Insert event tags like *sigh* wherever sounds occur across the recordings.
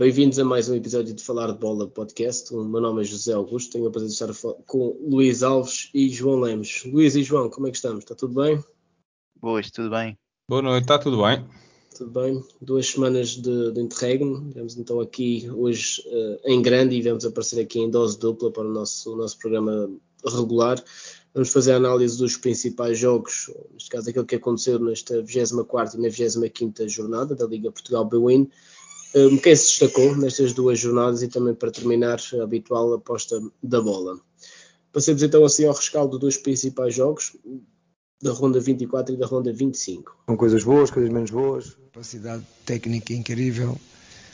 Bem-vindos a mais um episódio de Falar de Bola podcast. O meu nome é José Augusto, tenho o prazer de estar com Luís Alves e João Lemos. Luís e João, como é que estamos? Está tudo bem? Boas, tudo bem. Boa noite, está tudo bem. Tudo bem? Duas semanas de, de interregno. Vamos então aqui hoje uh, em grande e vamos aparecer aqui em dose dupla para o nosso, o nosso programa regular. Vamos fazer a análise dos principais jogos, neste caso aquilo que aconteceu nesta 24 e na 25 jornada da Liga Portugal B-Win um, quem se destacou nestas duas jornadas e também para terminar a habitual aposta da bola. Passemos então assim ao rescaldo dos principais jogos da ronda 24 e da ronda 25. Com coisas boas, coisas menos boas. Capacidade técnica incrível.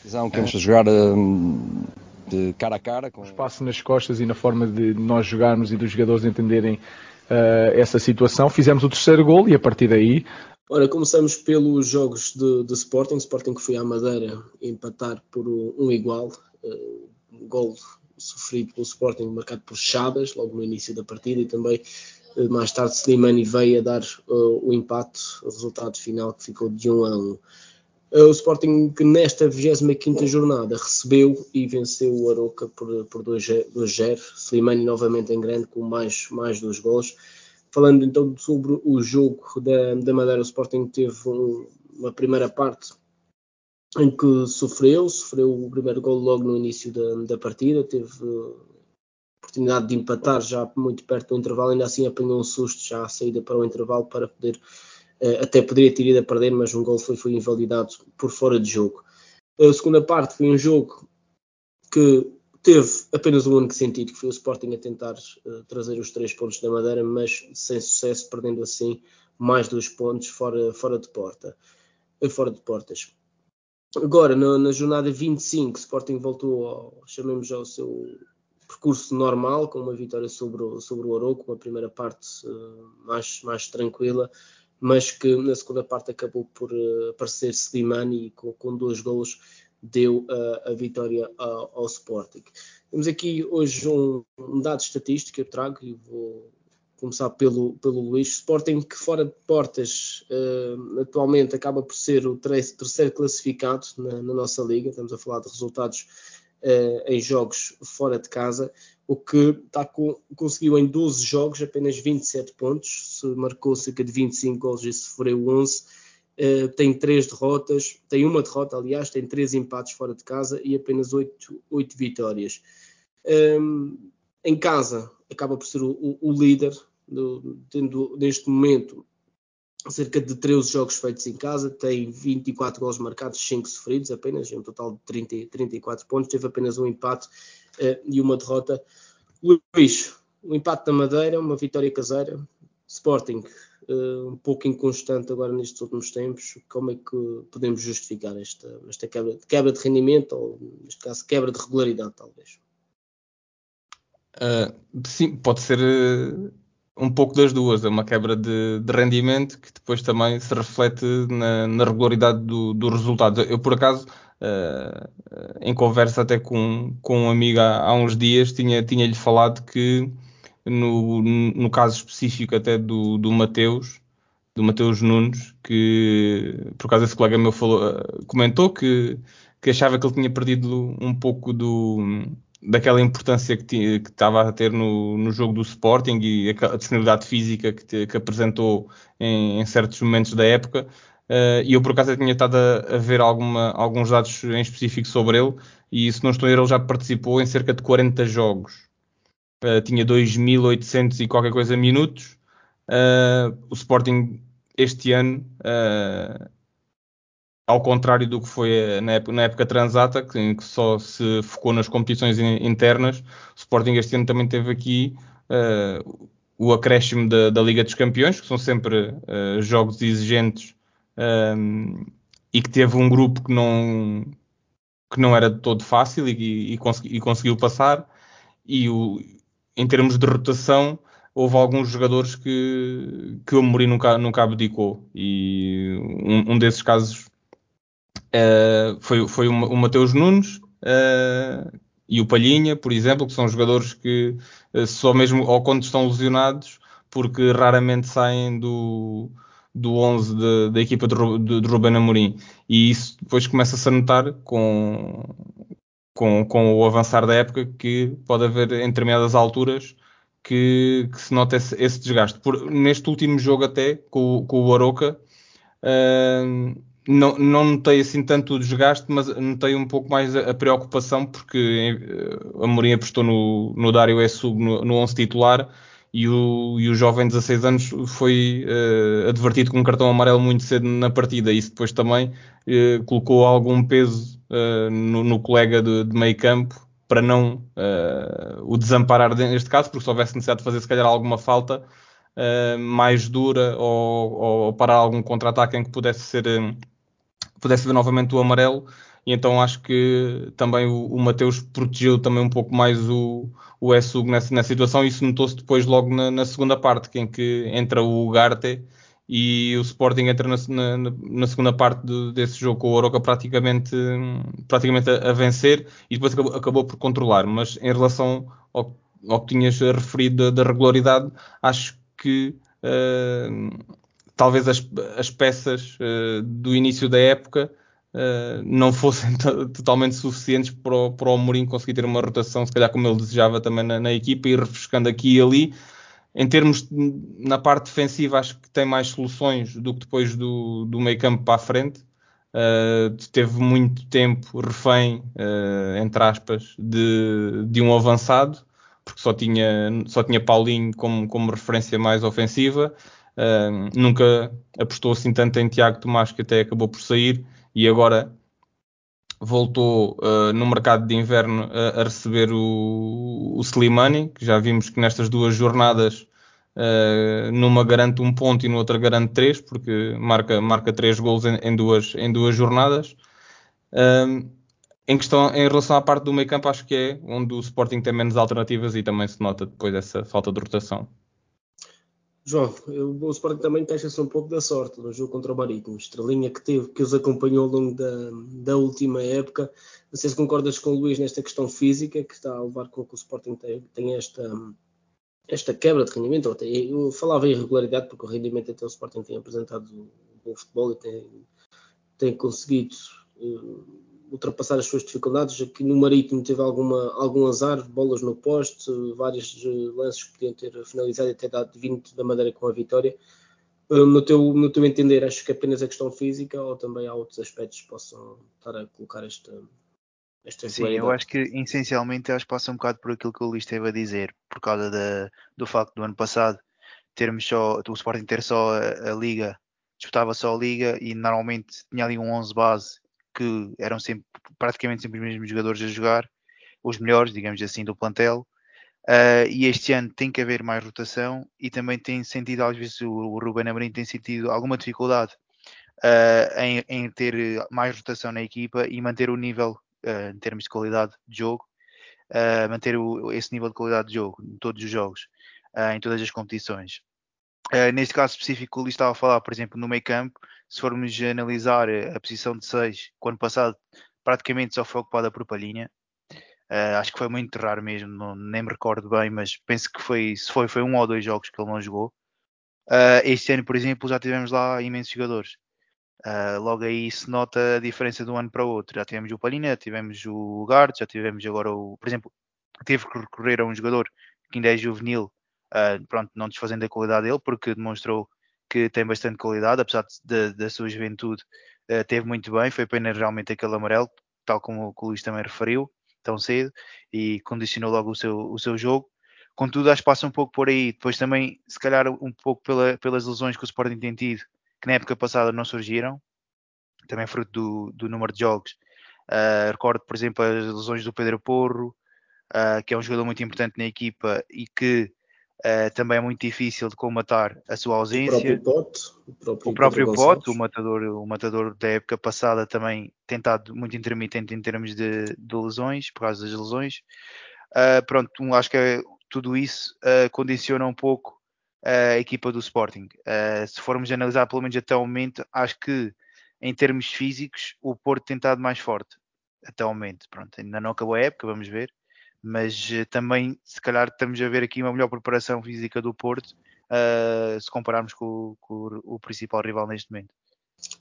Visão que vamos jogar um, de cara a cara. Com... Espaço nas costas e na forma de nós jogarmos e dos jogadores entenderem uh, essa situação. Fizemos o terceiro gol e a partir daí Ora, começamos pelos jogos de, de Sporting. Sporting que foi à Madeira empatar por um igual. Uh, um gol sofrido pelo Sporting, marcado por Chadas, logo no início da partida, e também uh, mais tarde Slimani veio a dar uh, o empate, o resultado final que ficou de 1 a 1. o Sporting que nesta 25 jornada recebeu e venceu o Aroca por, por 2-0. Slimani novamente em grande com mais, mais dois gols. Falando então sobre o jogo da, da Madeira, o Sporting teve um, uma primeira parte em que sofreu, sofreu o primeiro gol logo no início da, da partida, teve oportunidade de empatar já muito perto do intervalo, ainda assim apanhou um susto já à saída para o intervalo para poder, eh, até poderia ter ido a perder, mas um gol foi, foi invalidado por fora de jogo. A segunda parte foi um jogo que teve apenas um único sentido, que foi o Sporting a tentar uh, trazer os três pontos da Madeira, mas sem sucesso, perdendo assim mais dois pontos fora, fora de porta, uh, fora de portas. Agora, na, na, jornada 25, o Sporting voltou, ao, chamemos ao seu percurso normal, com uma vitória sobre o, sobre o Oroco, uma primeira parte uh, mais, mais tranquila, mas que na segunda parte acabou por aparecer Slimani com, com dois golos deu a, a vitória ao, ao, Sporting. Temos aqui hoje um, um, dado estatístico que eu trago e vou começar pelo, pelo Luís. Sporting que fora de portas uh, atualmente acaba por ser o terceiro classificado na, na, nossa liga. Estamos a falar de resultados uh, em jogos fora de casa, o que está com, conseguiu em 12 jogos apenas 27 pontos, se marcou cerca de 25 gols e sofreu 11 Uh, tem três derrotas, tem uma derrota, aliás, tem três empates fora de casa e apenas oito, oito vitórias. Um, ehm, em casa, acaba por ser o, o, o líder, do, tendo neste momento cerca de 13 jogos feitos em casa, tem 24 gols marcados, 5 sofridos apenas, um total de 30, 34 pontos, teve apenas um empate uh, e uma derrota. Luís, o um empate da Madeira, uma vitória caseira, Sporting, uh, um pouco inconstante agora nestes últimos tempos. Como é que podemos justificar esta, esta quebra, quebra de rendimento, ou neste caso, quebra de regularidade, talvez? Uh, sim, pode ser uh, um pouco das duas. É uma quebra de, de rendimento que depois também se reflete na, na regularidade do, do, resultado. Eu, por acaso, uh, em conversa até com, com um amigo há, há uns dias, tinha-lhe tinha falado que no, no caso específico até do, do Mateus, do Mateus Nunes, que por causa esse colega meu falou, eh, comentou que, que achava que ele tinha perdido um pouco do, daquela importância que, tinha, que estava a ter no, no jogo do Sporting e a, a disponibilidade física que, te, que apresentou em, em, certos momentos da época. Uh, e eu por acaso tinha estado a, a, ver alguma, alguns dados em específico sobre ele, e se não estou a ver, ele já participou em cerca de 40 jogos uh, tinha 2.800 e qualquer coisa minutos. Uh, o Sporting este ano, uh, ao contrário do que foi na época, na época transata, que, que só se focou nas competições in, internas, o Sporting este ano também teve aqui o acréscimo da, da, Liga dos Campeões, que são sempre jogos exigentes e que teve um grupo que não, que não era de todo fácil e, e, consegui, e conseguiu passar. E o, em termos de rotação, houve alguns jogadores que, que o Amorim nunca, nunca abdicou. E um, um desses casos uh, foi, foi o, Mateus Nunes uh, e o Palhinha, por exemplo, que são jogadores que uh, só mesmo ou quando estão lesionados, porque raramente saem do, do 11 da equipa de, de, de Ruben Amorim. E isso depois começa-se a notar com, com, com o avançar da época que pode haver em determinadas alturas que, que se nota esse, esse desgaste. Por, neste último jogo até, com, com o Aroca, uh, não, não notei assim tanto o desgaste, mas notei um pouco mais a, a preocupação, porque uh, a Mourinho apostou no, no Dário Essug no, no 11 titular e o, e o jovem de 16 anos foi uh, advertido com um cartão amarelo muito cedo na partida. Isso depois também uh, colocou algum peso uh, no, no, colega de, de meio campo para não o desamparar neste caso, porque se houvesse necessidade de fazer se calhar alguma falta mais dura ou, ou parar algum contra-ataque em que pudesse ser pudesse ver novamente o amarelo. E então acho que também o, o Mateus protegeu também um pouco mais o, o Essug nessa, nessa situação. E isso notou-se depois logo na, na, segunda parte, em que entra o Garte e o Sporting entra na, na, na segunda parte de, desse jogo com o Oroca praticamente, praticamente a, a, vencer e depois acabou, acabou, por controlar, mas em relação ao, ao que tinhas referido da, da regularidade, acho que uh, talvez as, as peças uh, do início da época uh, não fossem *laughs* totalmente suficientes para o, para o Mourinho conseguir ter uma rotação, se calhar como ele desejava também na, na equipa, e refrescando aqui e ali. Em termos na parte defensiva, acho que tem mais soluções do que depois do, do meio campo para a frente. Uh, teve muito tempo refém, uh, entre aspas, de, de um avançado, porque só tinha, só tinha Paulinho como, como referência mais ofensiva. Uh, nunca apostou assim tanto em Tiago Tomás, que até acabou por sair e agora voltou uh, no mercado de inverno a, a receber o, o, Slimani, que já vimos que nestas duas jornadas uh, numa garante um ponto e no outra garante três, porque marca, marca três gols em, em duas, em duas jornadas. Uh, em questão, em relação à parte do meio campo, acho que é onde o Sporting tem menos alternativas e também se nota depois essa falta de rotação. João, o Sporting também queixa-se um pouco da sorte no jogo contra o Marítimo. Estrelinha que teve, que os acompanhou ao longo da, da última época. Não sei se concordas com o Luís nesta questão física, que está a levar com que o Sporting tem, tem esta, esta quebra de rendimento. Eu falava em irregularidade, porque o rendimento até o Sporting tem apresentado bom futebol e tem, tem conseguido. Ultrapassar as suas dificuldades. Aqui no Marítimo teve alguma, algum azar, bolas no poste, vários eh, lances que podiam ter finalizado e até dado vindo da Madeira com a vitória. Eh, no teu, no teu entender, acho que apenas a questão física ou também há outros aspectos que possam estar a colocar esta, esta Sim, eu acho que essencialmente acho que passa um bocado por aquilo que o Luís esteve a dizer, por causa da, do facto do ano passado termos só, o Sporting ter só a, a Liga, disputava só a Liga e normalmente tinha ali um 11 base que eram sempre, praticamente sempre os mesmos jogadores a jogar, os melhores, digamos assim, do plantel. Uh, e este ano tem que haver mais rotação e também tem sentido, às vezes, o, o Ruben Amorim tem sentido alguma dificuldade uh, em, em, ter mais rotação na equipa e manter o nível uh, em termos de qualidade de jogo, manter o, esse nível de qualidade de jogo em todos os jogos, em todas as competições. Neste caso específico, o estava a falar, por exemplo, no meio campo, se formos analisar a posição de 6, que ano passado praticamente só foi ocupada por Palhinha. Uh, acho que foi muito raro mesmo, não, nem me recordo bem, mas penso que foi, se foi, foi um ou dois jogos que ele não jogou. Uh, este ano, por exemplo, já tivemos lá imensos jogadores. Uh, logo aí se nota a diferença de um ano para o outro. Já tivemos o Palhinha, tivemos o Gart, já tivemos agora o. Por exemplo, teve que recorrer a um jogador que ainda é juvenil, pronto, não desfazendo a qualidade dele, porque demonstrou que tem bastante qualidade, apesar de, da sua juventude, uh, teve muito bem. Foi pena realmente aquele amarelo, tal como o Luís também referiu, tão cedo, e condicionou logo o seu, o seu jogo. Contudo, acho que passa um pouco por aí. Depois também, se calhar, um pouco pela, pelas lesões que o Sporting tem tido, que na época passada não surgiram, também fruto do, do número de jogos. Uh, recordo, por exemplo, as lesões do Pedro Porro, uh, que é um jogador muito importante na equipa e que Uh, também é muito difícil de comatar a sua ausência. O próprio Pote, o próprio, o, próprio Pote, o matador, o matador da época passada também tentado muito intermitente em termos de, de lesões, por causa das lesões. Uh, pronto, um, acho que é, tudo isso uh, condiciona um pouco a equipa do Sporting. se formos analisar pelo menos até o momento, acho que em termos físicos o Porto tem estado mais forte até o momento. Pronto, ainda não acabou a época, vamos ver mas uh, também se calhar estamos a ver aqui uma melhor preparação física do Porto uh, se compararmos com, com, o principal rival neste momento.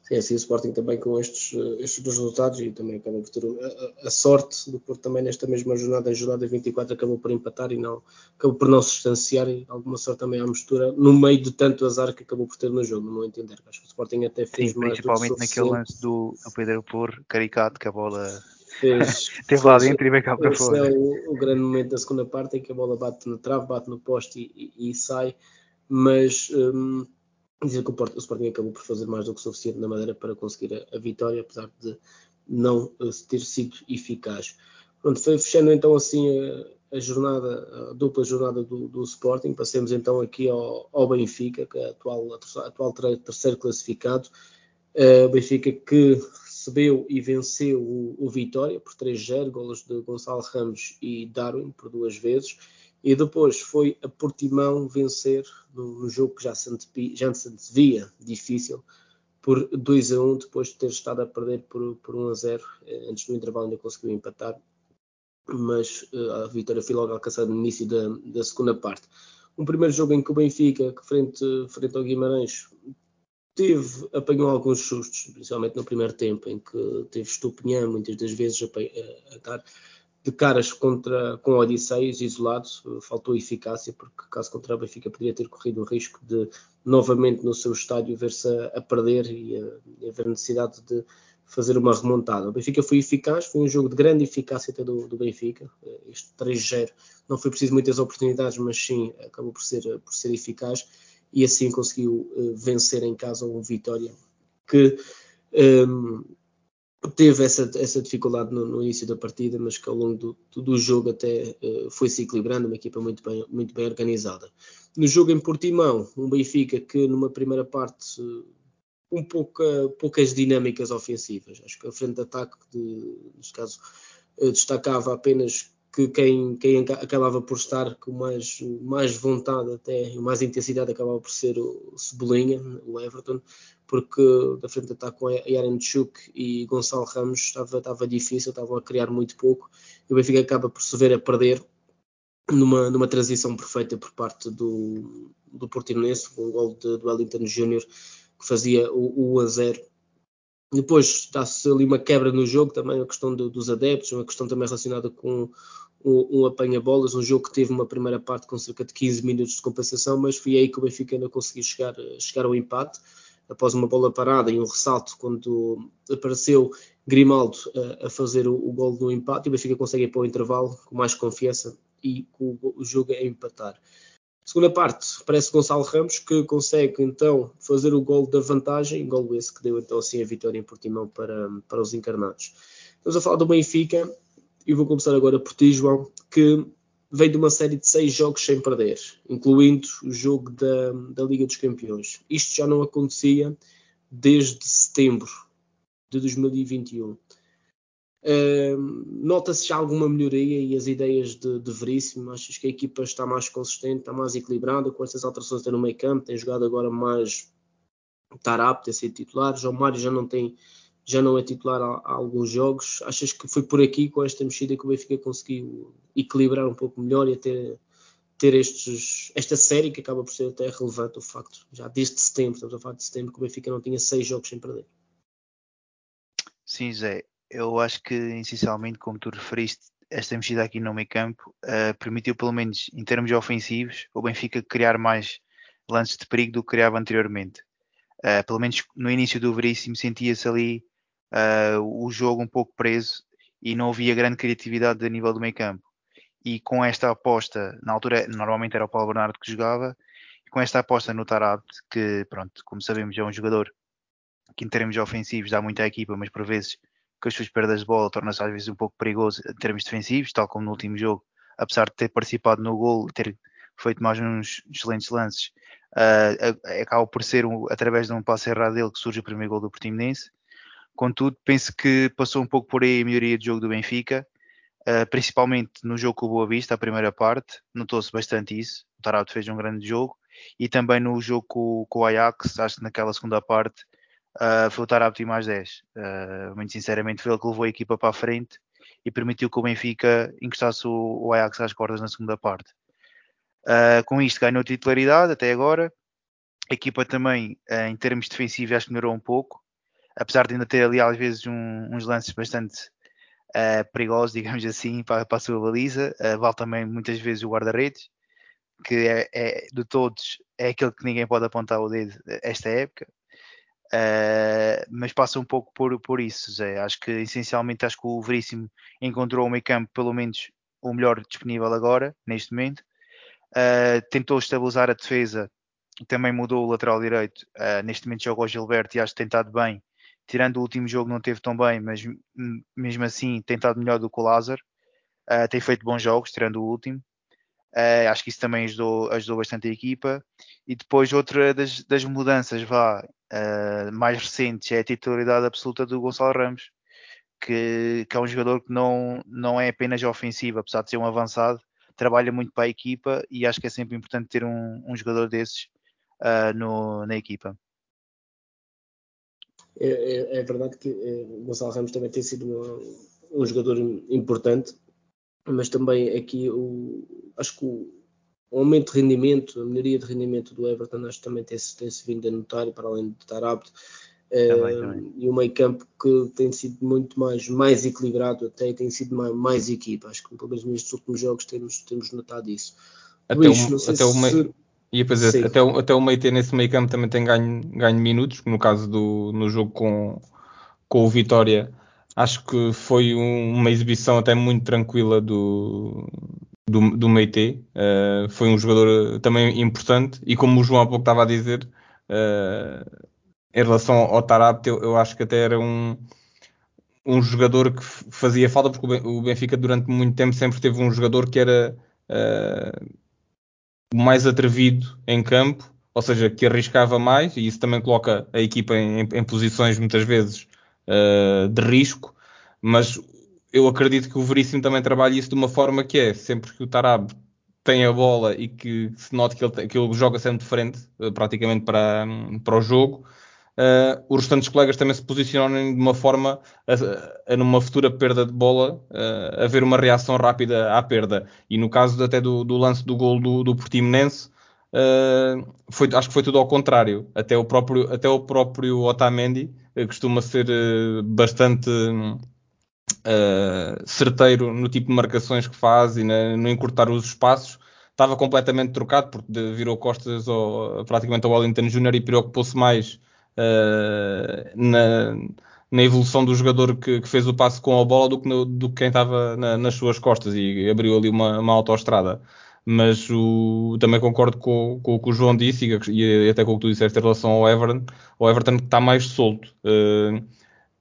Sim, assim o Sporting também com estes, estes dois resultados e também acaba por ter a, a, sorte do Porto também nesta mesma jornada, em jornada 24, acabou por empatar e não acabou por não se distanciar e alguma sorte também à mistura no meio de tanto azar que acabou por ter no jogo, no meu entender. Acho que o Sporting até fez Sim, mais principalmente naquele lance do, do Pedro Por caricato que a bola *laughs* teve lá dentro e veio cá para fora. é o, o, grande momento da segunda parte em que a bola bate no trave, bate no poste e, e, e sai, mas hum, dizer que o, Porto, o Sporting acabou por fazer mais do que suficiente na Madeira para conseguir a, a vitória, apesar de não uh, ter sido eficaz. Pronto, foi fechando então assim a, a jornada, a dupla jornada do, do, Sporting. Passemos então aqui ao, ao Benfica, que é atual, atual terceiro classificado. Uh, Benfica que recebeu e venceu o, o Vitória por 3-0, golos de Gonçalo Ramos e Darwin por duas vezes. E depois foi a Portimão vencer num jogo que já se, antevia, já se antevia difícil por 2 a 1 depois de ter estado a perder por, por 1 a 0 eh, antes do intervalo ainda conseguiu empatar mas uh, a vitória foi logo alcançada no início da, da, segunda parte um primeiro jogo em que o Benfica que frente, frente ao Guimarães teve, apanhou alguns sustos principalmente no primeiro tempo em que teve estupinhão muitas das vezes a, a, a dar de caras contra, com Odisseias isolados, faltou eficácia, porque caso contrário, o Benfica poderia ter corrido o risco de novamente no seu estádio ver-se a, a, perder e, a, e haver necessidade de fazer uma remontada. O Benfica foi eficaz, foi um jogo de grande eficácia até do, do Benfica. Este 3-0 não foi preciso muitas oportunidades, mas sim acabou por ser, por ser eficaz e assim conseguiu uh, vencer em casa um Vitória que um, teve essa, essa dificuldade no, no, início da partida, mas que ao longo do, do jogo até uh, foi se equilibrando, uma equipa muito bem, muito bem organizada. No jogo em Portimão, um Benfica que numa primeira parte um pouca, poucas dinâmicas ofensivas. Acho que a frente de ataque, de, neste caso, uh, destacava apenas que quem, quem acabava por estar com mais, mais vontade até mais intensidade acabava por ser o Cebolinha, o Everton, porque da frente de ataque com Yarenchuk e Gonçalo Ramos estava, estava difícil, estavam a criar muito pouco e o Benfica acaba por se ver a perder numa, numa transição perfeita por parte do, do Portimonense, com um gol de, do Wellington Júnior que fazia o, o 1 a 0 depois dá-se ali uma quebra no jogo, também a questão do, dos adeptos, uma questão também relacionada com um, um apanha-bolas, um jogo que teve uma primeira parte com cerca de 15 minutos de compensação, mas foi aí que o Benfica ainda conseguiu chegar, chegar ao empate, após uma bola parada e um ressalto quando apareceu Grimaldo a, a fazer o, o gol do empate, o Benfica consegue ir para o intervalo com mais confiança e com o, o jogo a empatar. Segunda parte, parece Gonçalo Ramos que consegue então fazer o gol da vantagem, gol esse que deu então assim a vitória em Portimão para, para os encarnados. Estamos a falar do Benfica, e vou começar agora por ti, João, que vem de uma série de seis jogos sem perder, incluindo o jogo da, da Liga dos Campeões. Isto já não acontecia desde setembro de 2021. Uh, Nota-se já alguma melhoria e as ideias de, de Veríssimo, achas que a equipa está mais consistente, está mais equilibrada com essas alterações no meio campo, tem jogado agora mais Tarap, tem sido titular, João Mário já não tem já não é titular há, há, alguns jogos. Achas que foi por aqui, com esta mexida, que o Benfica conseguiu equilibrar um pouco melhor e ter, ter estes, esta série que acaba por ser até relevante o facto, já desde setembro, estamos a falar de setembro, que o Benfica não tinha seis jogos sem perder. Sim, Zé, eu acho que essencialmente, como tu referiste, esta mexida aqui no meio campo uh, permitiu, pelo menos em termos ofensivos, o Benfica criar mais lances de perigo do que criava anteriormente. Uh, pelo menos no início do Veríssimo sentia-se ali uh, o jogo um pouco preso e não havia grande criatividade a nível do meio campo. E com esta aposta, na altura normalmente era o Paulo Bernardo que jogava, e com esta aposta no Tarabt, que pronto, como sabemos é um jogador que em termos ofensivos dá muito à equipa, mas por vezes com as suas perdas de bola torna-se às vezes um pouco perigoso em termos defensivos, tal como no último jogo, apesar de ter participado no gol, ter feito mais uns excelentes lances, uh, acaba por ser um, através de um passe errado dele que surge o primeiro gol do Portimonense. Contudo, penso que passou um pouco por aí a melhoria de jogo do Benfica, uh, principalmente no jogo com o Boa Vista, a primeira parte, notou-se bastante isso. O Tarado fez um grande jogo e também no jogo com, com o Ajax, acho que naquela segunda parte uh, foi o Tarado e mais 10. Uh, muito sinceramente, foi ele que levou a equipa para a frente e permitiu que o Benfica encostasse o, o Ajax às cordas na segunda parte. Com isto ganhou titularidade até agora. A equipa também, em termos defensivos, acho que melhorou um pouco. Apesar de ainda ter ali às vezes um, uns lances bastante uh, perigosos, *laughs* digamos assim, para, para a sua baliza. vale também muitas vezes o guarda-redes, que é, é, de todos é aquele que ninguém pode apontar o dedo esta época. mas passa um pouco por, por isso, Zé. Acho que essencialmente acho que o Veríssimo encontrou o meio campo pelo menos o melhor disponível agora, neste momento. Uh, tentou estabilizar a defesa, também mudou o lateral direito. Uh, neste momento joga o Gilberto e acho que tem estado bem. Tirando o último jogo, não teve tão bem, mas mesmo assim tem estado melhor do que o Lázaro. Uh, tem feito bons jogos, tirando o último. Uh, acho que isso também ajudou, ajudou bastante a equipa. E depois, outra das, das mudanças vá, uh, mais recentes é a titularidade absoluta do Gonçalo Ramos, que, que, é um jogador que não, não é apenas ofensivo, apesar de ser um avançado, trabalha muito para a equipa e acho que é sempre importante ter um, um jogador desses no, na equipa. É, é, é verdade que é, Gonçalo Ramos também tem sido uma, um jogador importante, mas também aqui o, acho que o, o aumento de rendimento, a melhoria de rendimento do Everton, acho que também tem-se tem -se vindo a notar, para além de estar apto. Também, também. e o meio campo que tem sido muito mais, mais equilibrado, até tem sido mais, mais equipa. Acho que pelo menos nestes últimos jogos temos, temos notado isso. Até, Luís, o, até, o meio, ia dizer, até, o, até o meio ter nesse meio campo também tem ganho, ganho minutos, no caso do no jogo com, com o Vitória. Acho que foi um, uma exibição até muito tranquila do, do, do Meite. Uh, foi um jogador também importante e como o João há pouco estava a dizer, uh, em relação ao Tarapte, eu, eu, acho que até era um, um jogador que fazia falta, porque o Benfica durante muito tempo sempre teve um jogador que era uh, mais atrevido em campo, ou seja, que arriscava mais, e isso também coloca a equipa em, em posições muitas vezes uh, de risco, mas eu acredito que o Veríssimo também trabalha isso de uma forma que é, sempre que o Tarab tem a bola e que se note que ele, que ele joga sempre de frente, uh, praticamente para, para o jogo, uh, os restantes colegas também se posicionam de uma forma, a, a, numa futura perda de bola, uh, haver uma reação rápida à perda. E no caso até do, do lance do gol do, do Portimonense, uh, foi, acho que foi tudo ao contrário. Até o próprio, até o próprio Otamendi costuma ser bastante certeiro no tipo de marcações que faz e na, no encurtar os espaços estava completamente trocado porque virou costas ao, praticamente ao Wellington Júnior e preocupou-se mais uh, na, na, evolução do jogador que, que, fez o passe com a bola do que, no, do que quem estava na, nas suas costas e abriu ali uma, uma autoestrada. Mas o, também concordo com, com, o que o João disse e, e, até com o que tu disseste em relação ao Everton. O Everton está mais solto. Uh,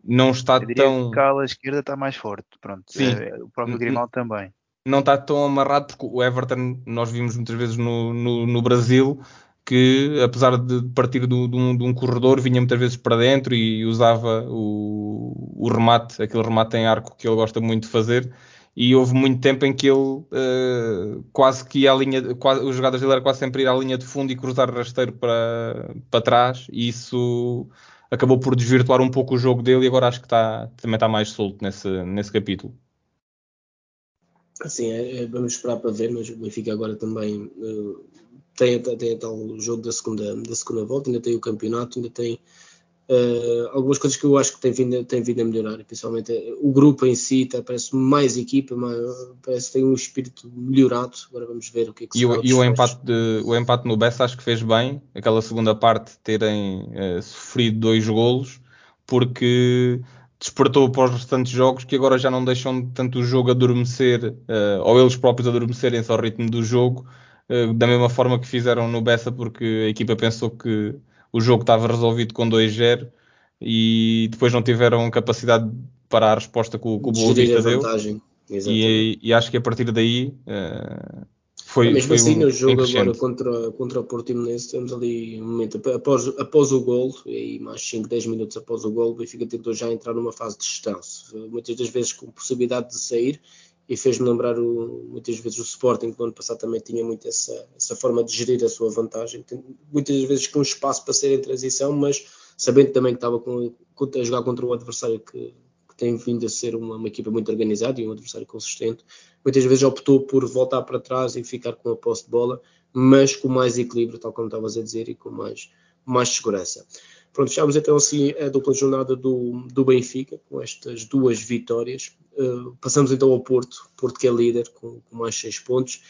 não está tão. Que a esquerda está mais forte. Pronto. Sim. É, o próprio Grimaldo também não está tão amarrado, porque o Everton, nós vimos muitas vezes no, no, no Brasil, que apesar de partir do, de, um, de, um, corredor, vinha muitas vezes para dentro e usava o, o, remate, aquele remate em arco que ele gosta muito de fazer. E houve muito tempo em que ele uh, quase que ia à linha, quase, os jogadas dele era quase sempre ir à linha de fundo e cruzar rasteiro para, para trás, e isso acabou por desvirtuar um pouco o jogo dele. E agora acho que está, também está mais solto nesse, nesse capítulo. Sim, é, é, vamos esperar para ver, mas o Benfica agora também uh, tem, tem o jogo da segunda, da segunda volta, ainda tem o campeonato, ainda tem uh, algumas coisas que eu acho que tem vindo, tem vindo a melhorar, principalmente eh, o grupo em si, tá, parece mais equipa, mais, parece que tem um espírito melhorado. Agora vamos ver o que é que E, o, e o, empate de, o empate no Bessa acho que fez bem, aquela segunda parte terem sofrido dois golos, porque despertou para os restantes jogos que agora já não deixam tanto o jogo adormecer, uh, ou eles próprios adormecerem-se ao ritmo do jogo, uh, da mesma forma que fizeram no Bessa, porque a equipa pensou que o jogo estava resolvido com 2-0 e depois não tiveram capacidade para a resposta que o, que o Boa Vista deu. E, e, acho que a partir daí uh, foi, mesmo foi assim, um, no jogo agora contra, contra o Portimonense, temos ali um momento após, após o gol, e mais 5, 10 minutos após o gol, o Benfica tentou já entrar numa fase de gestão. Muitas das vezes com possibilidade de sair, e fez-me lembrar o, muitas vezes o Sporting, que no ano passado também tinha muito essa, essa forma de gerir a sua vantagem. Tem, muitas vezes com espaço para ser em transição, mas sabendo também que estava com, a jogar contra o adversário que, que tem vindo a ser uma, uma, equipa muito organizada e um adversário consistente, muitas vezes optou por voltar para trás e ficar com a posse de bola, mas com mais equilíbrio, tal como estavas a dizer, e com mais, mais segurança. Pronto, fechamos então assim a dupla jornada do, do Benfica, com estas duas vitórias. Uh, passamos então ao Porto, Porto que é líder, com, com mais 6 pontos.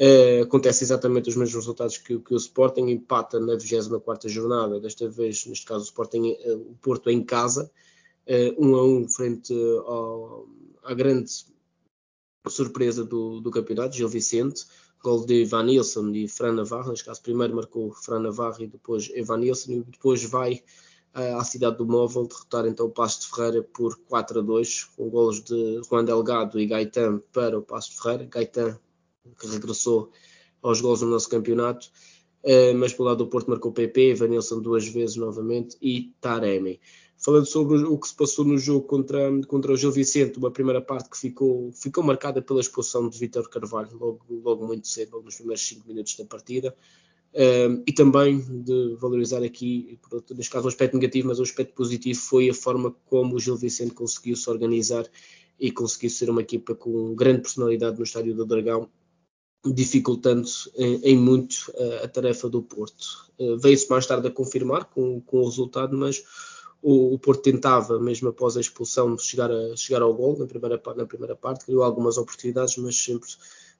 Uh, acontece exatamente os mesmos resultados que, que o Sporting, empata na 24 jornada, desta vez, neste caso, o Sporting, uh, o Porto em casa, uh, um a um frente ao, à grande surpresa do, do campeonato, Gil Vicente, gol de Ivan Nilsson e Fran Navarro, neste caso primeiro marcou Fran Navarro e depois Ivan Nilsson, e depois vai à cidade do Móvel derrotar então o Passo de Ferreira por 4 a 2, com golos de Juan Delgado e Gaetan para o Passo de Ferreira, Gaetan que regressou aos gols no nosso campeonato, uh, mas pelo lado do Porto marcou PP, Vanilson duas vezes novamente e Taremi. Falando sobre o que se passou no jogo contra, contra o Gil Vicente, uma primeira parte que ficou, ficou marcada pela expulsão de Vítor Carvalho, logo, logo muito cedo, nos primeiros 5 minutos da partida. Uh, e também de valorizar aqui, neste caso, um aspecto negativo, mas um aspecto positivo foi a forma como o Gil Vicente conseguiu se organizar e conseguiu ser uma equipa com grande personalidade no estádio do Dragão dificultando em, em muito a, a, tarefa do Porto. Uh, Veio-se mais tarde a confirmar com, com o resultado, mas o, o, Porto tentava, mesmo após a expulsão, chegar, a, chegar ao gol na primeira, na primeira parte, criou algumas oportunidades, mas sempre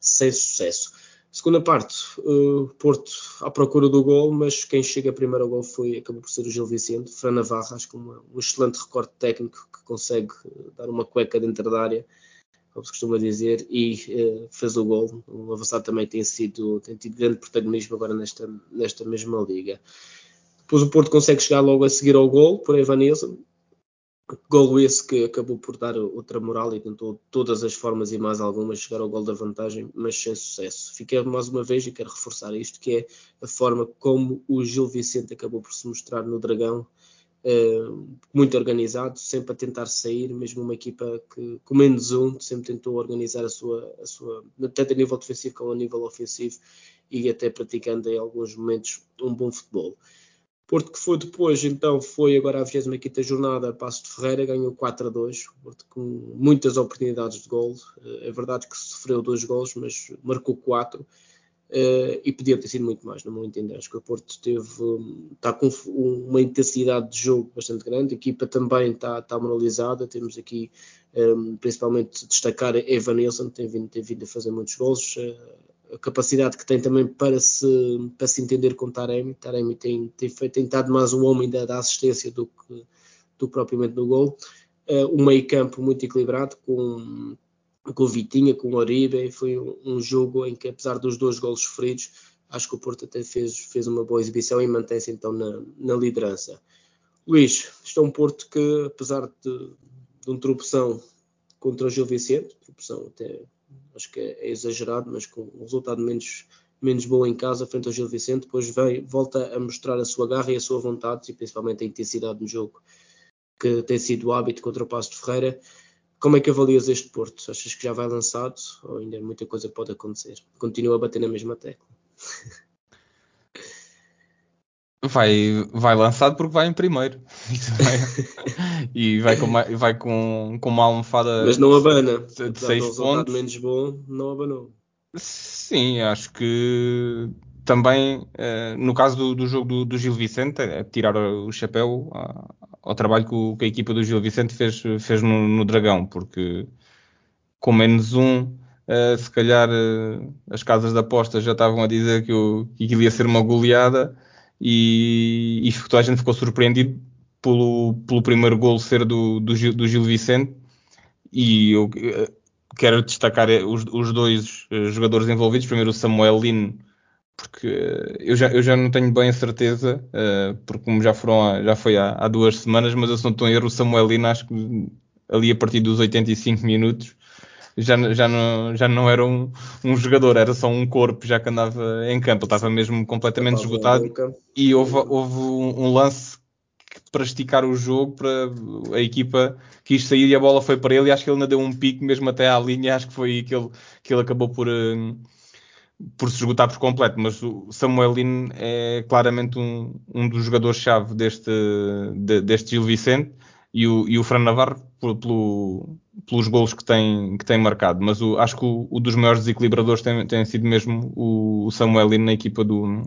sem sucesso. Segunda parte, o uh, Porto à procura do gol, mas quem chega primeiro ao gol foi, acabou por ser o Gil Vicente, Fran Navarra, acho que uma, um excelente recorde técnico que consegue dar uma cueca dentro da área como se costuma dizer, e uh, fez o gol. O avançado também tem, sido, tem tido grande protagonismo agora nesta, nesta mesma liga. Depois o Porto consegue chegar logo a seguir ao gol por Evanilson. Golo esse que acabou por dar outra moral e tentou todas as formas e mais algumas chegar ao gol da vantagem, mas sem sucesso. Fiquei mais uma vez e quero reforçar isto, que é a forma como o Gil Vicente acabou por se mostrar no Dragão Uh, muito organizado, sempre a tentar sair, mesmo uma equipa que, com menos um, sempre tentou organizar a sua, a sua, tanto a nível defensivo como a nível ofensivo, e até praticando em alguns momentos um bom futebol. Porto que foi depois, então, foi agora a 25 jornada, Passo de Ferreira, ganhou 4 a 2, Porto com muitas oportunidades de gol, uh, é verdade que sofreu dois gols, mas marcou 4, Uh, e podia ter sido muito mais, no meu entender. Acho que o Porto teve, está com uma intensidade de jogo bastante grande, a equipa também está, está moralizada. Temos aqui um, principalmente destacar Evan Nilsson, tem vindo, tem vindo a fazer muitos gols, uh, a capacidade que tem também para se, para se entender com Taremi. Taremi tem, tem, feito, tem estado mais um homem da, da assistência do que, do propriamente no gol. Uh, um meio campo muito equilibrado, com com o Vitinha, com o Oribe, foi um, um, jogo em que apesar dos dois golos sofridos, acho que o Porto até fez, fez uma boa exibição e mantém-se então na, na, liderança. Luís, isto é um Porto que apesar de, de um tropeção contra o Gil Vicente, tropeção até acho que é, é, exagerado, mas com um resultado menos, menos bom em casa frente ao Gil Vicente, depois vem, volta a mostrar a sua garra e a sua vontade e principalmente a intensidade no jogo que tem sido o hábito contra o Passo de Ferreira. Como é que avalias este Porto? Achas que já vai lançado ou ainda muita coisa pode acontecer? Continua a bater na mesma tecla. *laughs* Vai, vai lançado porque vai em primeiro. *laughs* e vai com, uma, vai com, com uma almofada. Mas não abana. De 6 pontos. menos bom, não abanou. Sim, acho que também, eh, no caso do, do jogo do, do, Gil Vicente, é tirar o chapéu ao trabalho que, o, que, a equipa do Gil Vicente fez, fez no, no Dragão, porque com menos um, uh, se calhar uh, as casas de apostas já estavam a dizer que, o, que ia ser uma goleada e, e toda a gente ficou surpreendido pelo, pelo primeiro gol ser do, do, Gil, do Gil Vicente. E eu uh, quero destacar os, os dois jogadores envolvidos, primeiro o Samuel Lino porque eu já, eu já não tenho bem a certeza, uh, porque como já, foram já foi há, há, duas semanas, mas eu se não estou erro, o Samuelino acho que ali a partir dos 85 minutos já, já, não, já não era um, um jogador, era só um corpo já que andava em campo, ele estava mesmo completamente esgotado. e houve, houve um, um lance para esticar o jogo, para a equipa quis sair e a bola foi para ele. E acho que ele ainda deu um pico mesmo até à linha, acho que foi aí que ele, que ele acabou por, uh, por se esgotar por completo, mas o Samuel Lino é claramente um, um dos jogadores-chave deste, de, deste Gil Vicente. E o, e o Fran Navarro por, pelo, pelos golos que tem, que tem marcado. Mas o, acho que o, o, dos maiores desequilibradores tem, tem sido mesmo o, o Samuel na equipa do,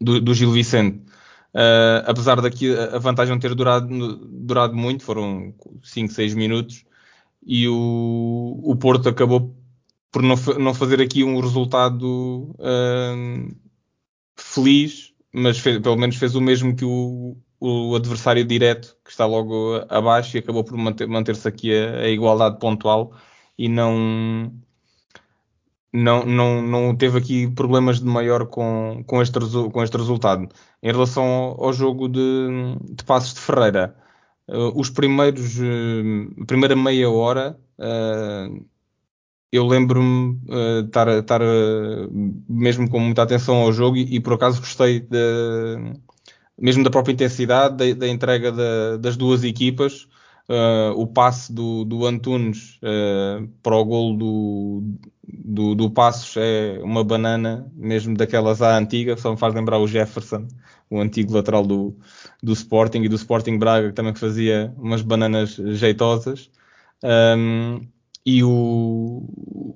do, do Gil Vicente. Uh, apesar daqui a vantagem não ter durado, durado muito, foram 5, 6 minutos, e o, o Porto acabou por não, não fazer aqui um resultado uh, feliz, mas fez, pelo menos fez o mesmo que o, o adversário direto, que está logo abaixo, e acabou por manter-se manter aqui a, a, igualdade pontual e não, não, não, não teve aqui problemas de maior com, com, este, com este resultado. Em relação ao, ao jogo de, de Passos de Ferreira, uh, os primeiros, uh, primeira meia hora, uh, eu lembro-me de estar, estar mesmo com muita atenção ao jogo e, e por acaso gostei de mesmo da própria intensidade, da, da entrega da, das duas equipas. Uh, o passe do, do Antunes uh, para o gol do, do, do Passos é uma banana, mesmo daquelas à antiga, só me faz lembrar o Jefferson, o antigo lateral do, do Sporting e do Sporting Braga, que também fazia umas bananas jeitosas. Um, e o,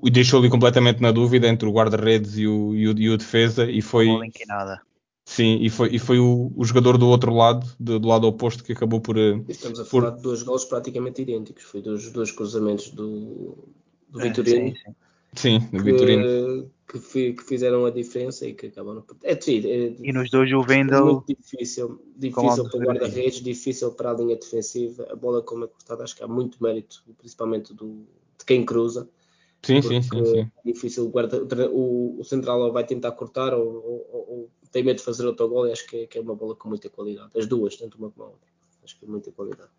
o deixou ali completamente na dúvida entre o guarda-redes e o, e, o, e o defesa e foi Sim, e foi, e foi o, o jogador do outro lado, do, do, lado oposto, que acabou por. Eh, Estamos a por... falar de dois gols praticamente idênticos. Foi dos dois cruzamentos do, do é, Vitorino. Sim, sim. sim do Vitorino. Que, que, fizeram a diferença e que acabaram. É, é, e nos dois o Vendel. Muito difícil. Difícil para o guarda-redes, difícil para a linha defensiva. A bola, como é cortada, acho que há muito mérito, principalmente do, de quem cruza. Sim, sim, sim, sim. É difícil. O, guarda, o, o central vai tentar cortar ou, ou, ou tem medo de fazer gol e acho que é, que é, uma bola com muita qualidade. As duas, tanto uma como a outra. Acho que é muita qualidade.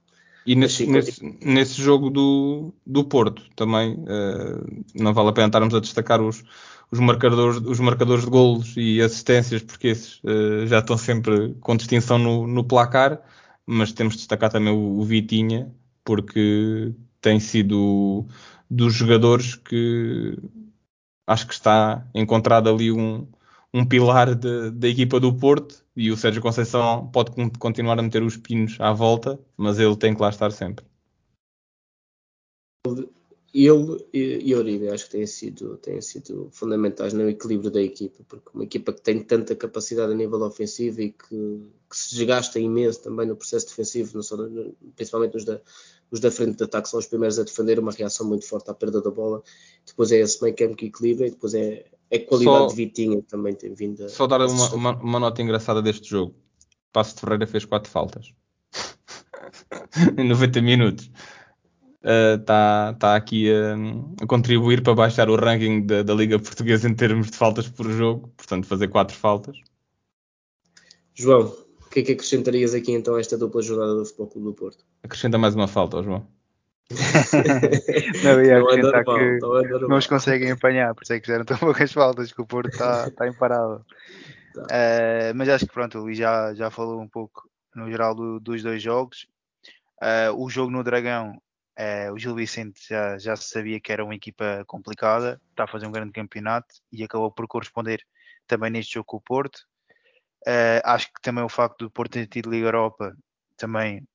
E nesse, nesse, nesse, jogo do, do Porto também uh, não vale a pena estarmos a destacar os, os, marcadores, os marcadores de golos e assistências, porque esses uh, já estão sempre com distinção no, no, placar, mas temos de destacar também o, o Vitinha, porque tem sido dos jogadores que acho que está encontrado ali um, um pilar da equipa do Porto e o Sérgio Conceição pode continuar a meter os pinos à volta, mas ele tem que lá estar sempre. Ele e Oribe acho que têm sido, têm sido fundamentais no equilíbrio da equipa, porque uma equipa que tem tanta capacidade a nível ofensivo e que, que se desgasta imenso também no processo defensivo, só, principalmente os da, os da frente de ataque são os primeiros a defender, uma reação muito forte à perda da bola, depois é esse meio campo que equilibra e depois é a qualidade só, de Vitinha também tem vindo a. Só dar uma, uma, uma, nota engraçada deste jogo. Passo de Ferreira fez quatro faltas *laughs* em 90 minutos. Está uh, tá aqui a, a, contribuir para baixar o ranking da, da, Liga Portuguesa em termos de faltas por jogo, portanto, fazer quatro faltas. João, o que é que acrescentarias aqui então a esta dupla jornada do Futebol Clube do Porto? Acrescenta mais uma falta, João. *laughs* não ia não é normal, que não, é não os conseguem apanhar, por isso é que fizeram tão poucas faltas que o Porto está tá imparável. Tá. Uh, mas acho que pronto, o Luís já, já falou um pouco no geral do, dos dois jogos. Uh, o jogo no Dragão, uh, o Gil Vicente já, já se sabia que era uma equipa complicada, está a fazer um grande campeonato e acabou por corresponder também neste jogo com o Porto. acho que também o facto do Porto ter tido Liga Europa também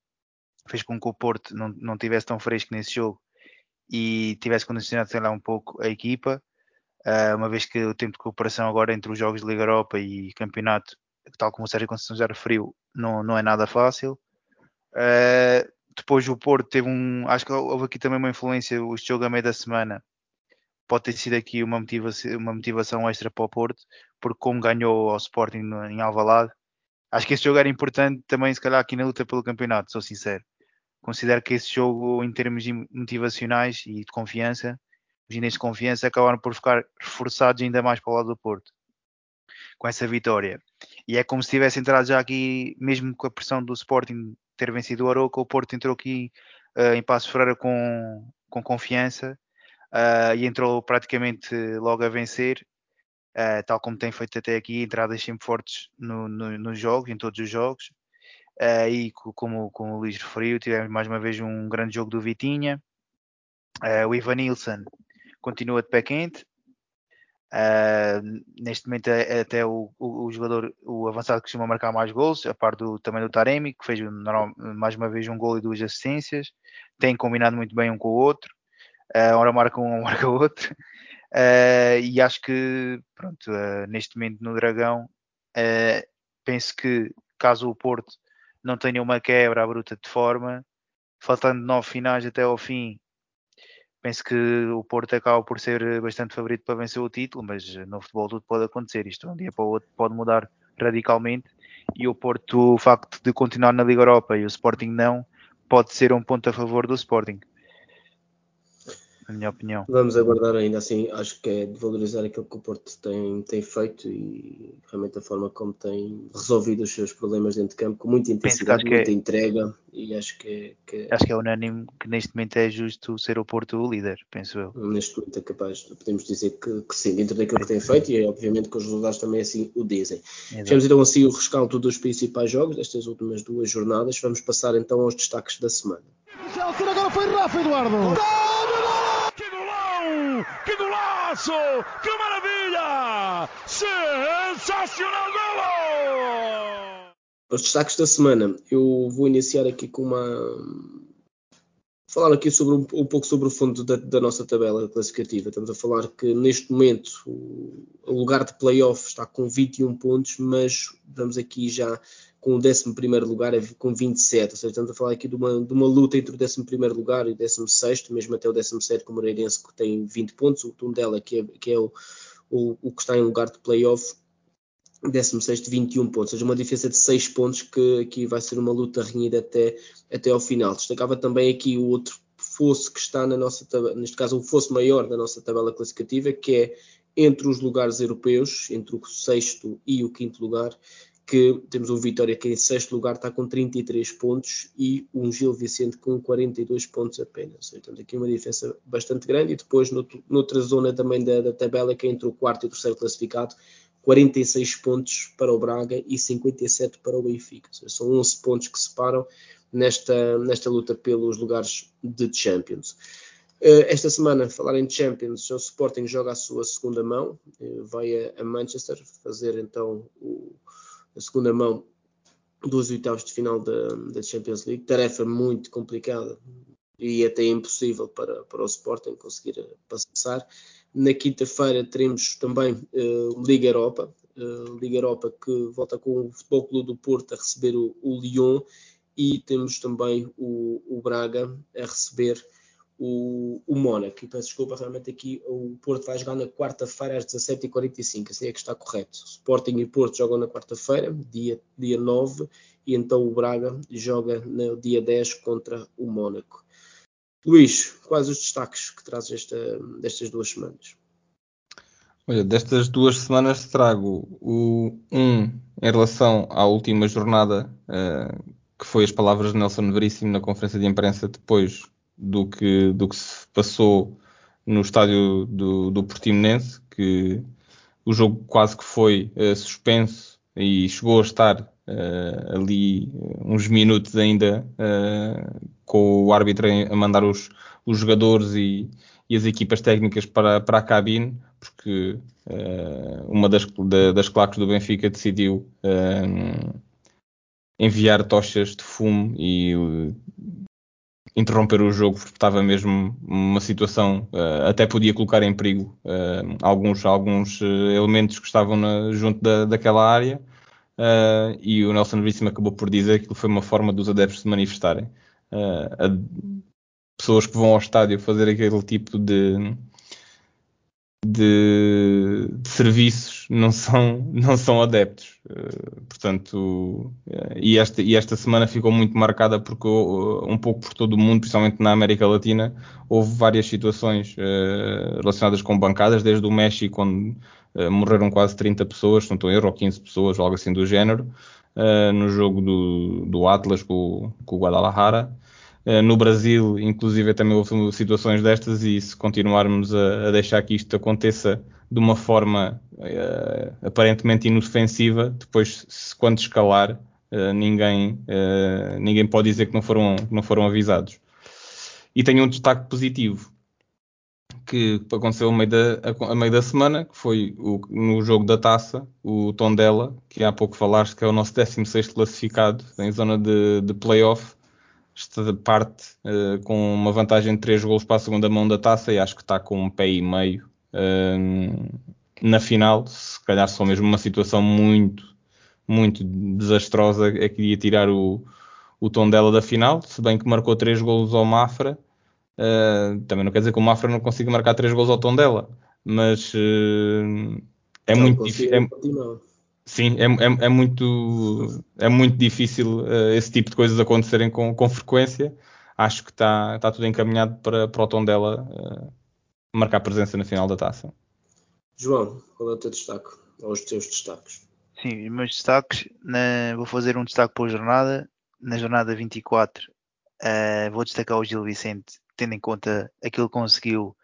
fez com que o Porto não, não tivesse tão fresco nesse jogo e tivesse condicionado, sei lá, um pouco a equipa, uh, uma vez que o tempo de cooperação agora entre os jogos de Liga Europa e campeonato, tal como o Sérgio Conceição já referiu, não, não é nada fácil. Uh, depois o Porto teve um, acho que houve aqui também uma influência, este jogo a meio da semana pode ter sido aqui uma motivação, uma motivação extra para o Porto, porque como ganhou ao Sporting em Alvalade, acho que esse jogo era importante também, se calhar, aqui na luta pelo campeonato, sou sincero considero que esse jogo, em termos motivacionais e de confiança, os índices de confiança acabaram por ficar reforçados ainda mais para o lado do Porto com essa vitória. E é como se tivesse entrado já aqui, mesmo com a pressão do Sporting ter vencido o Aroca, o Porto entrou aqui uh, em Passo Ferreira com, com confiança uh, e entrou praticamente logo a vencer, uh, tal como tem feito até aqui, entradas sempre fortes no, no, nos jogos, em todos os jogos. E como, como o Luís referiu, tivemos mais uma vez um grande jogo do Vitinha. Uh, o Ivan Nilsson continua de pé quente. Uh, neste momento é, é até o, o, o, jogador, o avançado costuma marcar mais gols, a par do, também do Taremi, que fez mais uma vez um gol e duas assistências, tem combinado muito bem um com o outro, uh, ora marca um, *laughs* ora marca outro, uh, e acho que pronto, neste momento no Dragão, penso que caso o Porto não tenha uma quebra à bruta de forma, faltando nove finais até ao fim, penso que o Porto acaba por ser bastante favorito para vencer o título, mas no futebol tudo pode acontecer. Isto um dia para o outro pode mudar radicalmente. E o Porto, o facto de continuar na Liga Europa e o Sporting não, pode ser um ponto a favor do Sporting na minha opinião. Vamos aguardar ainda assim, acho que é de valorizar aquilo que o Porto tem, tem feito e realmente a forma como tem resolvido os seus problemas dentro de campo, com muita intensidade, muita é, entrega e acho que, é, que é, Acho que é unânime que neste momento é justo ser o Porto o líder, penso eu. Neste momento é capaz, podemos dizer que, que sim, dentro daquilo que tem feito e é, obviamente que os resultados também assim o dizem. Fechamos então assim o rescaldo dos principais jogos destas últimas duas jornadas, vamos passar então aos destaques da semana. Agora foi Rafa Eduardo! Que golaço! Que maravilha! Sensacional golo! Os destaques da semana. Eu vou iniciar aqui com uma. Falar aqui sobre um, um pouco sobre o fundo da, da, nossa tabela classificativa. Estamos a falar que neste momento o, lugar de playoff está com 21 pontos, mas vamos aqui já com o 11 lugar com 27, ou seja, estamos a falar aqui de uma, de uma luta entre o 11 lugar e o 16, mesmo até o 17 com o Moreirense que tem 20 pontos, o Tondela que é, que é o, o, o, que está em lugar de playoff, 16 de 21 pontos, ou seja, uma diferença de 6 pontos que aqui vai ser uma luta renhida até, até ao final. Destacava também aqui o outro fosso que está na nossa tabela, neste caso o fosso maior da nossa tabela classificativa, que é entre os lugares europeus, entre o sexto e o quinto lugar, que temos o Vitória que em sexto lugar está com 33 pontos e um Gil Vicente com 42 pontos apenas. Portanto, aqui uma diferença bastante grande e depois noutra zona também da, da tabela que é entre o quarto e o terceiro classificado, 46 pontos para o Braga e 57 para o Benfica. Seja, são 11 pontos que separam nesta, nesta luta pelos lugares de Champions. Eh, esta semana, falar em Champions, o Sporting joga a sua segunda mão, eh, vai a Manchester fazer então o, a segunda mão dos oitavos de final da, da, Champions League. Tarefa muito complicada e até impossível para, para o Sporting conseguir passar. Na quinta-feira teremos também uh, Liga Europa, uh, Liga Europa que volta com o Futebol Clube do Porto a receber o, o Lyon e temos também o, o Braga a receber o, o Mónaco. E peço desculpa, realmente aqui o Porto vai jogar na quarta-feira às 17h45, assim é que está correto. Sporting e Porto jogam na quarta-feira, dia, dia 9, e então o Braga joga no dia 10 contra o Mónaco. Luís, quais os destaques que trazes esta, destas duas semanas? Olha, destas duas semanas trago o um em relação à última jornada, uh, que foi as palavras de Nelson Veríssimo na conferência de imprensa depois do que, do que se passou no estádio do, do Portimonense, que o jogo quase que foi uh, suspenso e chegou a estar uh, ali uns minutos ainda uh, com o árbitro a mandar os, os jogadores e, e, as equipas técnicas para, para a cabine, porque uma das, da, das claques do Benfica decidiu enviar tochas de fumo e interromper o jogo porque estava mesmo uma situação uh, até podia colocar em perigo uh, alguns alguns uh, elementos que estavam na, junto da, daquela área e o Nelson Veríssimo acabou por dizer que foi uma forma dos adeptos se manifestarem. Pessoas que vão ao estádio fazer aquele tipo de de, de, serviços não são, não são adeptos. Uh, portanto, uh, e, esta, e esta semana ficou muito marcada porque uh, um pouco por todo o mundo, principalmente na América Latina, houve várias situações relacionadas com bancadas, desde o México, onde morreram quase 30 pessoas, não estou erro, ou 15 pessoas, algo assim do género, no jogo do, do Atlas com, com o Guadalajara. Eh, no Brasil, inclusive, também houve situações destas e se continuarmos a, a deixar que isto aconteça de uma forma uh, aparentemente inofensiva, depois, se, quando escalar, uh, ninguém, uh, ninguém pode dizer que não foram, não foram avisados. E tenho um destaque positivo, que aconteceu a meio da, a, meio da semana, que foi o, no jogo da taça, o Tondela, que há pouco falaste que é o nosso 16 classificado em zona de, de playoff. Esta parte uh, com uma vantagem de 3 gols para a segunda mão da taça e acho que está com um pé e meio uh, na final. Se calhar só mesmo uma situação muito, muito desastrosa é que ia tirar o, o Tondela da final, se bem que marcou 3 gols ao Mafra Uh, também não quer dizer que o Mafra não consiga marcar três gols ao tom dela, mas uh, é não muito difícil. É, sim, é, é, é, muito, é muito difícil uh, esse tipo de coisas acontecerem com, com frequência. Acho que está tá tudo encaminhado para, para o tom dela marcar presença na final da taça. João, qual é o teu destaque? Ou os teus destaques? Sim, os meus destaques, na, vou fazer um destaque para a jornada. Na jornada 24, uh, vou destacar o Gil Vicente tendo em conta aquilo que conseguiu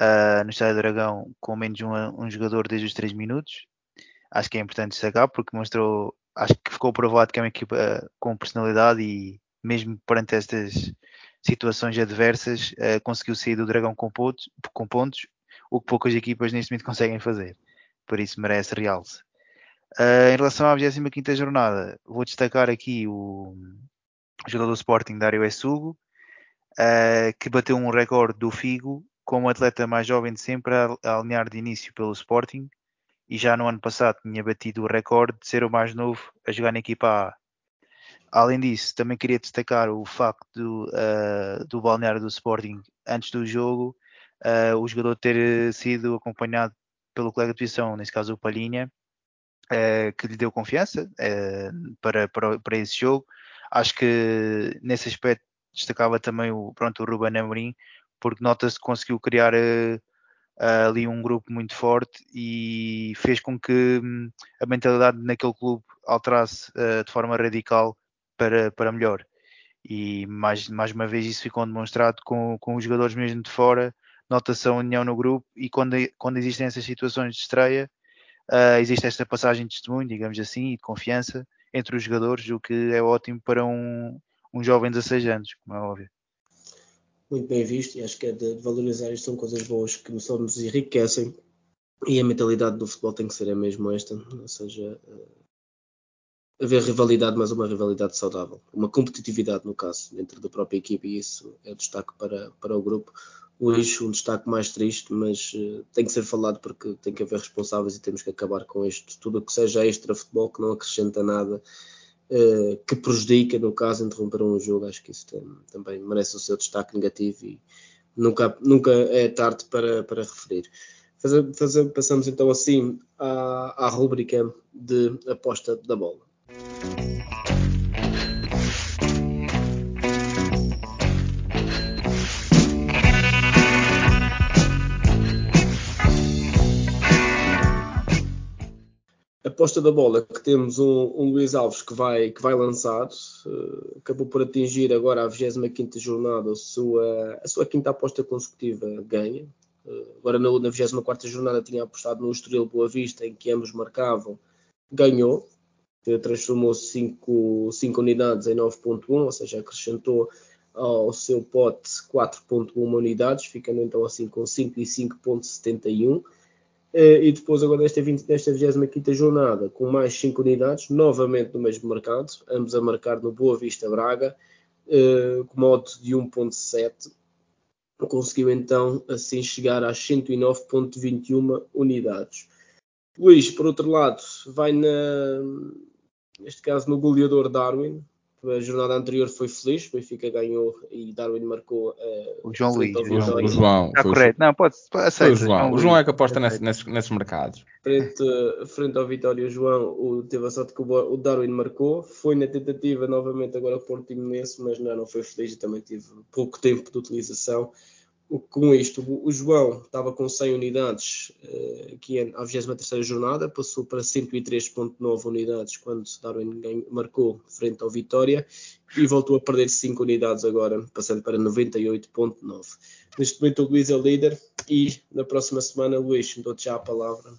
uh, no Estádio do Dragão com menos um, um jogador desde os 3 minutos. Acho que é importante destacar porque mostrou, acho que ficou provado que é uma equipa uh, com personalidade e mesmo perante estas situações adversas uh, conseguiu sair do Dragão com pontos, com pontos, o que poucas equipas neste momento conseguem fazer. Por isso merece realce. Uh, em relação à 25 jornada, vou destacar aqui o, jogador do Sporting, Dário Essugo, que bateu um recorde do Figo como atleta mais jovem de sempre a alinhar de início pelo Sporting e já no ano passado tinha batido o recorde de ser o mais novo a jogar na equipa A. Além disso, também queria destacar o facto do, uh, do balneário do Sporting antes do jogo, uh, o jogador ter sido acompanhado pelo colega de posição, nesse caso o Palhinha, uh, que lhe deu confiança para, para, para esse jogo. Acho que nesse aspecto destacava também o, pronto, o Ruben Amorim, porque nota-se que conseguiu criar uh, ali um grupo muito forte e fez com que um, a mentalidade naquele clube alterasse uh, de forma radical para, para melhor. E mais, mais uma vez isso ficou demonstrado com, com os jogadores mesmo de fora, nota-se a união no grupo e quando, quando existem essas situações de estreia, uh, existe esta passagem de testemunho, digamos assim, e de confiança entre os jogadores, o que é ótimo para um, um jovem de 16 anos, como é óbvio. Muito bem visto, e acho que é de valorizar isto, são coisas boas que só nos enriquecem, e a mentalidade do futebol tem que ser a mesma esta, ou seja, uh, haver rivalidade, mas uma rivalidade saudável, uma competitividade no caso, dentro da própria equipe, e isso é destaque para, para o grupo. O eixo, um destaque mais triste, mas uh, tem que ser falado porque tem que haver responsáveis e temos que acabar com isto. Tudo o que seja extra futebol que não acrescenta nada uh, que prejudica, no caso, interromper um jogo. Acho que isso tem, também merece o seu destaque negativo e nunca, nunca é tarde para, para referir. Passamos então assim à, à rúbrica de aposta da bola. Aposta da bola que temos um, um, Luís Alves que vai, que vai lançar, uh, acabou por atingir agora a 25 jornada a sua, a sua quinta aposta consecutiva ganha. Uh, agora na, na 24 jornada tinha apostado no Estoril Boa Vista em que ambos marcavam, ganhou, transformou 5 unidades em 9.1, ou seja, acrescentou ao seu pote 4.1 unidades, ficando então assim com 5 e 5.71 eh, e depois agora nesta, 20, nesta 25 jornada com mais 5 unidades, novamente no mesmo mercado, ambos a marcar no Boa Vista Braga, uh, com modo de 1.7, conseguiu então assim chegar às 109.21 unidades. Luís, por outro lado, vai na, neste caso no goleador Darwin, a jornada anterior foi feliz, o Benfica ganhou e Darwin marcou uh, o João Luís. O João, o João está correto. Não, pode, aceitar. O João. o João é que aposta nesse, nesses, nesses mercados. Frente, frente ao Vitória, o João o, teve a sorte que o, Darwin marcou. Foi na tentativa novamente agora o Porto Imenso, mas não, não foi feliz e também teve pouco tempo de utilização com isto, o João estava com 100 unidades aqui à 23 jornada, passou para 103.9 unidades quando Darwin marcou frente ao Vitória e voltou a perder 5 unidades agora, passando para 98.9. Neste momento o Luís é o líder e na próxima semana, Luís, dou-te já a palavra.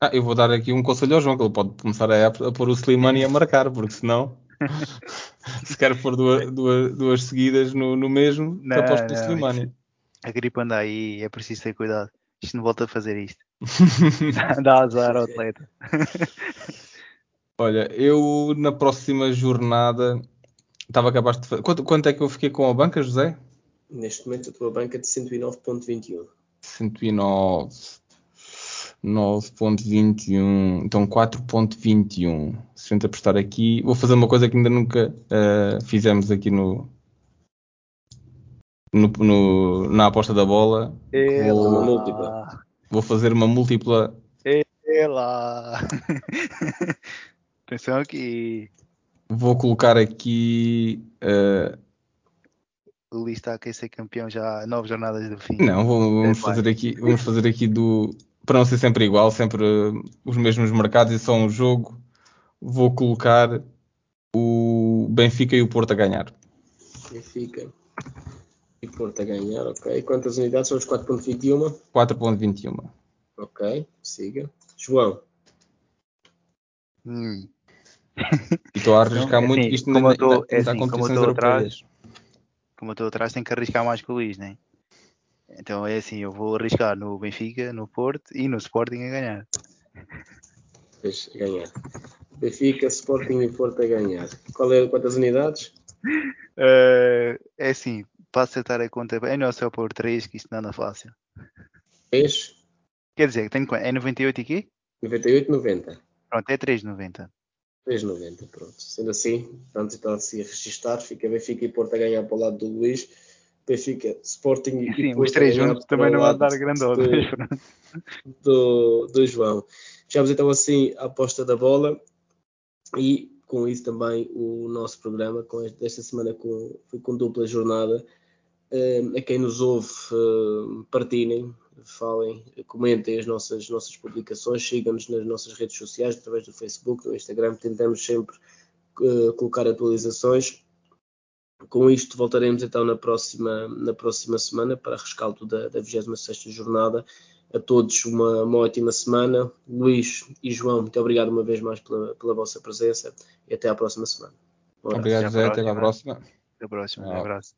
Ah, eu vou dar aqui um conselho ao João, que ele pode começar a, a pôr o Slimani a marcar, porque senão *laughs* se quer pôr duas, duas, duas seguidas no, no mesmo, não, aposto no Slimani. A gripe anda aí, é preciso ter cuidado. Isto não volta a fazer isto. *laughs* Dá azar ao atleta. Olha, eu na próxima jornada estava capaz de fazer. Quanto, quanto é que eu fiquei com a banca, José? Neste momento a tua banca é de 109.21. 109. 9.21, então 4.21. Se a gente apostar aqui, vou fazer uma coisa que ainda nunca uh, fizemos aqui no, no, no, na aposta da bola. Múltipla. Vou fazer uma múltipla. Ela. *laughs* Atenção aqui. Vou colocar aqui. Uh, o Luís está a querer ser campeão já há nove jornadas do fim. Não, vamos, fazer aqui, vamos fazer aqui do. Para não ser sempre igual, sempre os mesmos mercados e só um jogo, vou colocar o Benfica e o Porto a ganhar. Benfica e Porto a ganhar, ok. Quantas unidades são os 4.21? 4.21. Ok, siga. João. Hum. E estou a arriscar Não, é muito assim, que isto como tô- ainda é está assim, como eu competições tô atrás. Como eu estou atrás, tenho que arriscar mais que o Luís, né? Então é assim, eu vou arriscar no Benfica, no Porto e no Sporting a ganhar. Ganhar. Benfica, Sporting e Porto a ganhar. Qual é, quantas unidades? Eh, é assim, para acertar a conta, é não só por 3 que isto não anda fácil. 3, Quer dizer, tenho? É 98 aqui? 98, 90. Pronto, é 3,90. 3,90, pronto. Sendo assim, pronto, está a registar. Fica Benfica e Porto a ganhar para o lado do Luís. Benfica, Sporting e Sim, os três juntos também não vão dar mas *laughs* pronto. do, do João. Fechamos então assim a aposta da bola e com isso também o nosso programa com este- desta semana com, foi com dupla jornada. Eh, a quem nos ouve, eh, partilhem, falem, comentem as nossas, nossas publicações, sigam-nos nas nossas redes sociais, através do Facebook, do Instagram, tentamos sempre eh, colocar atualizações. Com isto voltaremos então na próxima, na próxima semana para rescaldo da, da 26ª jornada. A todos uma, uma ótima semana. Luís e João, muito obrigado uma vez mais pela, pela vossa presença e até à próxima semana. Um. Obrigado, à José. Até à próxima. Até a próxima. Um abraço.